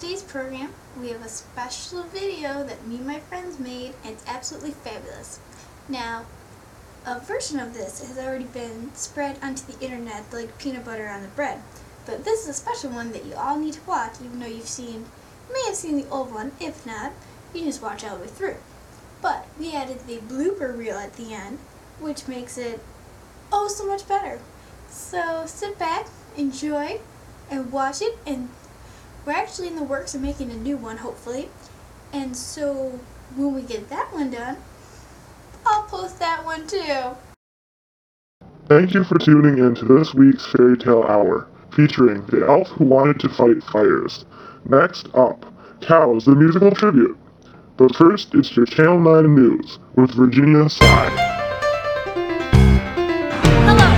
Today's program, we have a special video that me and my friends made, and it's absolutely fabulous. Now, a version of this has already been spread onto the internet like peanut butter on the bread, but this is a special one that you all need to watch, even though you've seen, you may have seen the old one. If not, you can just watch all the way through. But we added the blooper reel at the end, which makes it oh so much better. So sit back, enjoy, and watch it. And we're actually in the works of making a new one, hopefully. And so when we get that one done, I'll post that one too. Thank you for tuning in to this week's Fairy Tale Hour, featuring the elf who wanted to fight fires. Next up, Cows, the musical tribute. But first, it's your Channel 9 News with Virginia Sy. Hello,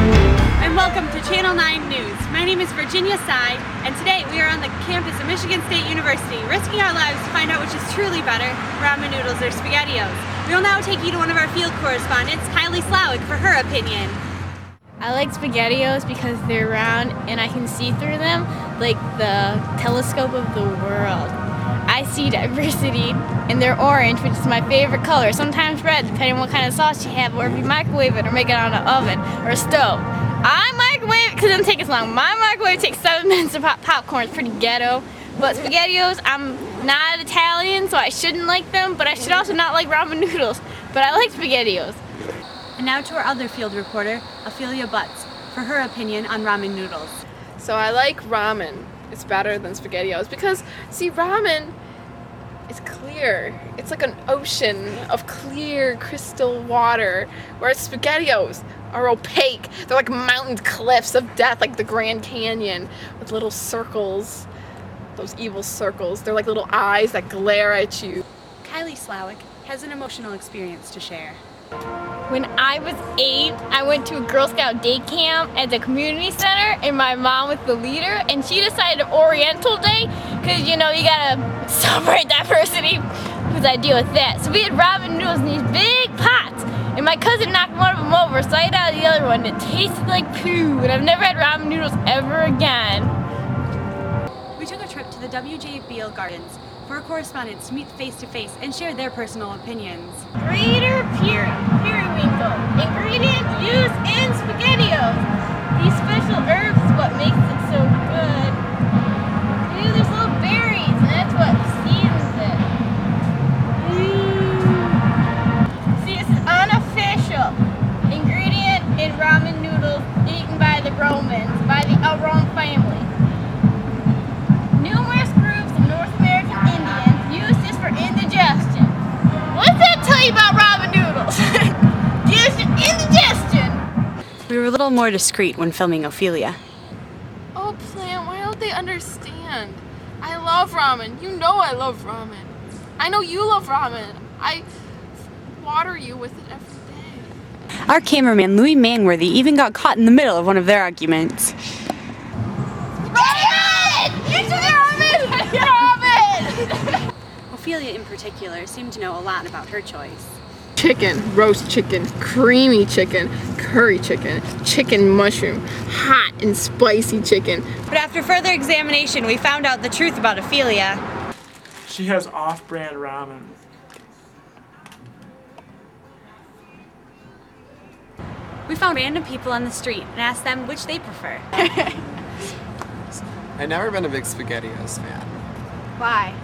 and welcome to Channel 9 News. My name is Virginia Sy, and today we are on the campus of Michigan State University, risking our lives to find out which is truly better, ramen noodles or SpaghettiOs. We will now take you to one of our field correspondents, Kylie Slowick, for her opinion. I like SpaghettiOs because they're round and I can see through them like the telescope of the world. I see diversity and they're orange, which is my favorite color. Sometimes red, depending on what kind of sauce you have, or if you microwave it or make it on an oven or a stove. I microwave because it doesn't take as long. My microwave takes seven minutes to pop popcorn. It's pretty ghetto. But SpaghettiOs, I'm not Italian, so I shouldn't like them, but I should also not like ramen noodles. But I like SpaghettiOs. And now to our other field reporter, Ophelia Butts, for her opinion on ramen noodles. So I like ramen. It's better than SpaghettiOs because see ramen is clear. It's like an ocean of clear crystal water, whereas SpaghettiOs are opaque. They're like mountain cliffs of death, like the Grand Canyon, with little circles. Those evil circles. They're like little eyes that glare at you. Kylie Slowick has an emotional experience to share. When I was eight, I went to a Girl Scout day camp at the community center, and my mom was the leader, and she decided Oriental Day, because you know you gotta celebrate diversity, because I deal with that. So we had ramen noodles in these big pots, and my cousin knocked one of them over, so I ate out of the other one. It tasted like poo, and I've never had ramen noodles ever again. We took a trip to the W.J. Beal Gardens for our correspondents to meet face to face and share their personal opinions. Greater peri periwinkle. Ingredient used in SpaghettiOs. These special herbs what makes We were a little more discreet when filming Ophelia. Oh, plant, why don't they understand? I love ramen. You know I love ramen. I know you love ramen. I water you with it every day. Our cameraman, Louis Manworthy, even got caught in the middle of one of their arguments. Ramion! It's a ramen! Ophelia, in particular, seemed to know a lot about her choice. Chicken, roast chicken, creamy chicken, curry chicken, chicken mushroom, hot and spicy chicken. But after further examination, we found out the truth about Ophelia. She has off-brand ramen. We found random people on the street and asked them which they prefer. I've never been a big SpaghettiOs fan. Why?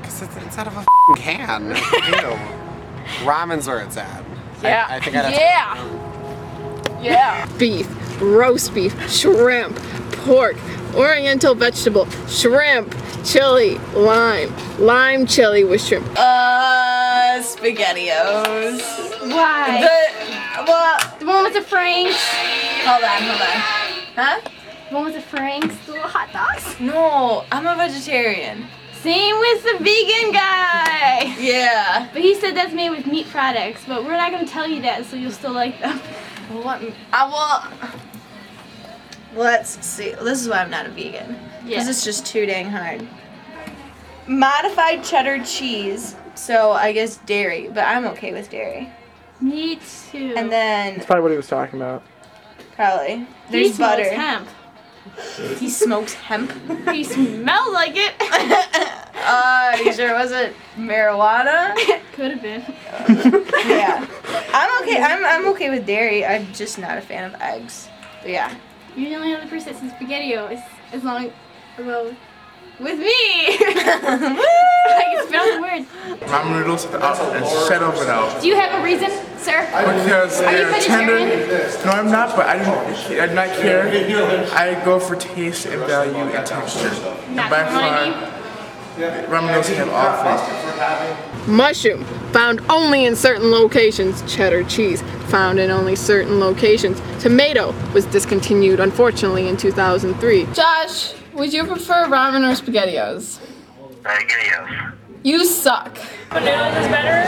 Because it's, it's out of a f***ing can. Ew. Ramen's where it's at. Yeah. I, I think I'd have Yeah. Yeah. Beef, roast beef, shrimp, pork, oriental vegetable, shrimp, chili, lime, lime chili with shrimp. Uh, SpaghettiOs. Why? The, well, the one with the franks. hold on, hold on. Huh? The one with the franks. The little hot dogs. No, I'm a vegetarian. Same with the vegan guy. Yeah. But he said that's made with meat products, but we're not gonna tell you that, so you'll still like them. Well, let I will. Let's see. This is why I'm not a vegan. Because Yeah. it's just too dang hard. Modified cheddar cheese. So I guess dairy, but I'm okay with dairy. Me too. And then That's probably what he was talking about. probably he there's smells butter. hemp. He smokes hemp. He smells like it. Uh, you sure it wasn't marijuana? Could have been. yeah. I'm okay. I'm I'm okay with dairy. I'm just not a fan of eggs. But yeah. You're the only other person that says spaghettios. As long, well, with me. I can spell the word. Ramen noodles without a shadow of a doubt. Do you have a reason, sir? Because they're tender. No, I'm not, but I don't, I do not care. I go for taste and value and texture. And Not by quantity? far, ramen noodles have all flavors. Mushroom, found only in certain locations. Cheddar cheese, found in only certain locations. Tomato was discontinued, unfortunately, in 2003. Josh, would you prefer ramen or SpaghettiOs? SpaghettiOs. You suck. Noodles is better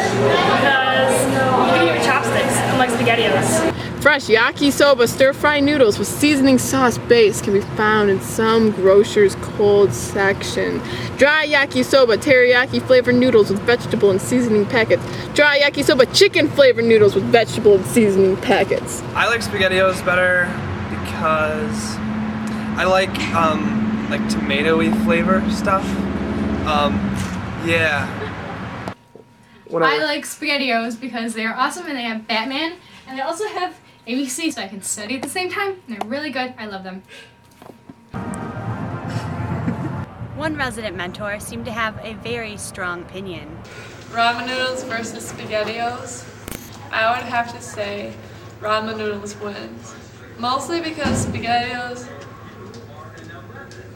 because you can eat with chopsticks, unlike SpaghettiOs. Fresh yakisoba stir-fry noodles with seasoning sauce base can be found in some grocers' cold section. Dry yakisoba teriyaki flavored noodles with vegetable and seasoning packets. Dry yakisoba chicken flavored noodles with vegetable and seasoning packets. I like SpaghettiOs better because I like um, like tomatoey flavor stuff. Um, yeah. I like SpaghettiOs because they're awesome and they have Batman and they also have ABC so I can study at the same time. And they're really good. I love them. One resident mentor seemed to have a very strong opinion. Ramen noodles versus SpaghettiOs. I would have to say ramen noodles wins. Mostly because SpaghettiOs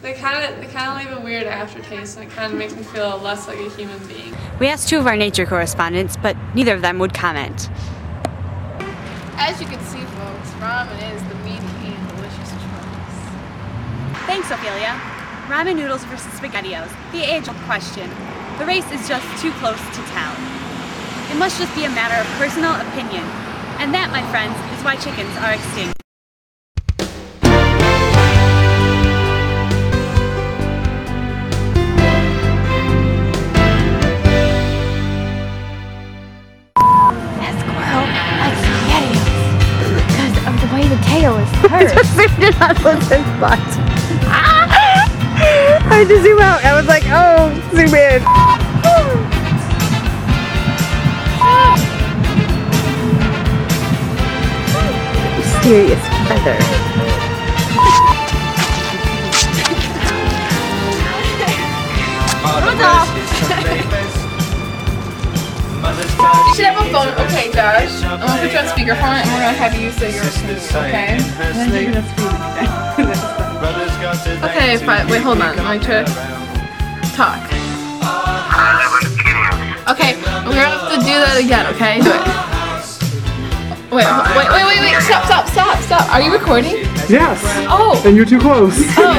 they kind of they kind of leave a weird aftertaste and it kind of makes me feel less like a human being. We asked two of our nature correspondents, but neither of them would comment. As you can see, folks, ramen is the meaty and delicious choice. Thanks, Ophelia. Ramen noodles versus SpaghettiOs. The age-old question. The race is just too close to tell. It must just be a matter of personal opinion. And that, my friends, is why chickens are extinct. Tail is curved. You're not supposed to spot. I had to zoom out. I was like, oh, zoom in. Serious feather. Phone. Okay, Josh. I'm gonna put you on speakerphone and we're gonna have you say your opinion, okay? Okay, fine. Wait, hold on. Let me try to talk. Okay, we're gonna have to do that again, okay? Do it. Wait, wait, wait, wait, wait. Stop, stop, stop, stop. Are you recording? Yes. Oh. And you're too close. Oh.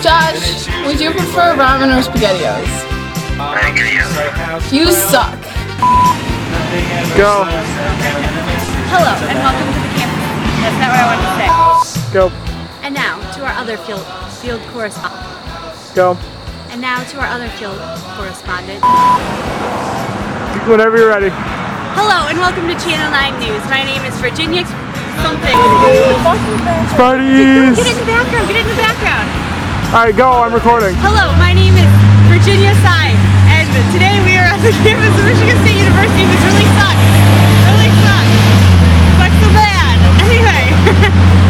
Josh, would you prefer ramen or SpaghettiOs? You suck. Go. Hello, and welcome to the campus. That's not what I wanted to say. Go. And now to our other field field correspondent. Go. And now to our other field correspondent. Whenever you're ready. Hello, and welcome to Channel 9 News. My name is Virginia something. Sparties! Get in the background. Get in the background. Alright, go. I'm recording. Hello, my name is Virginia Sy, Management. Today we are at the campus of Michigan State University, which really sucks. Really sucks. Sucks so bad. Anyway.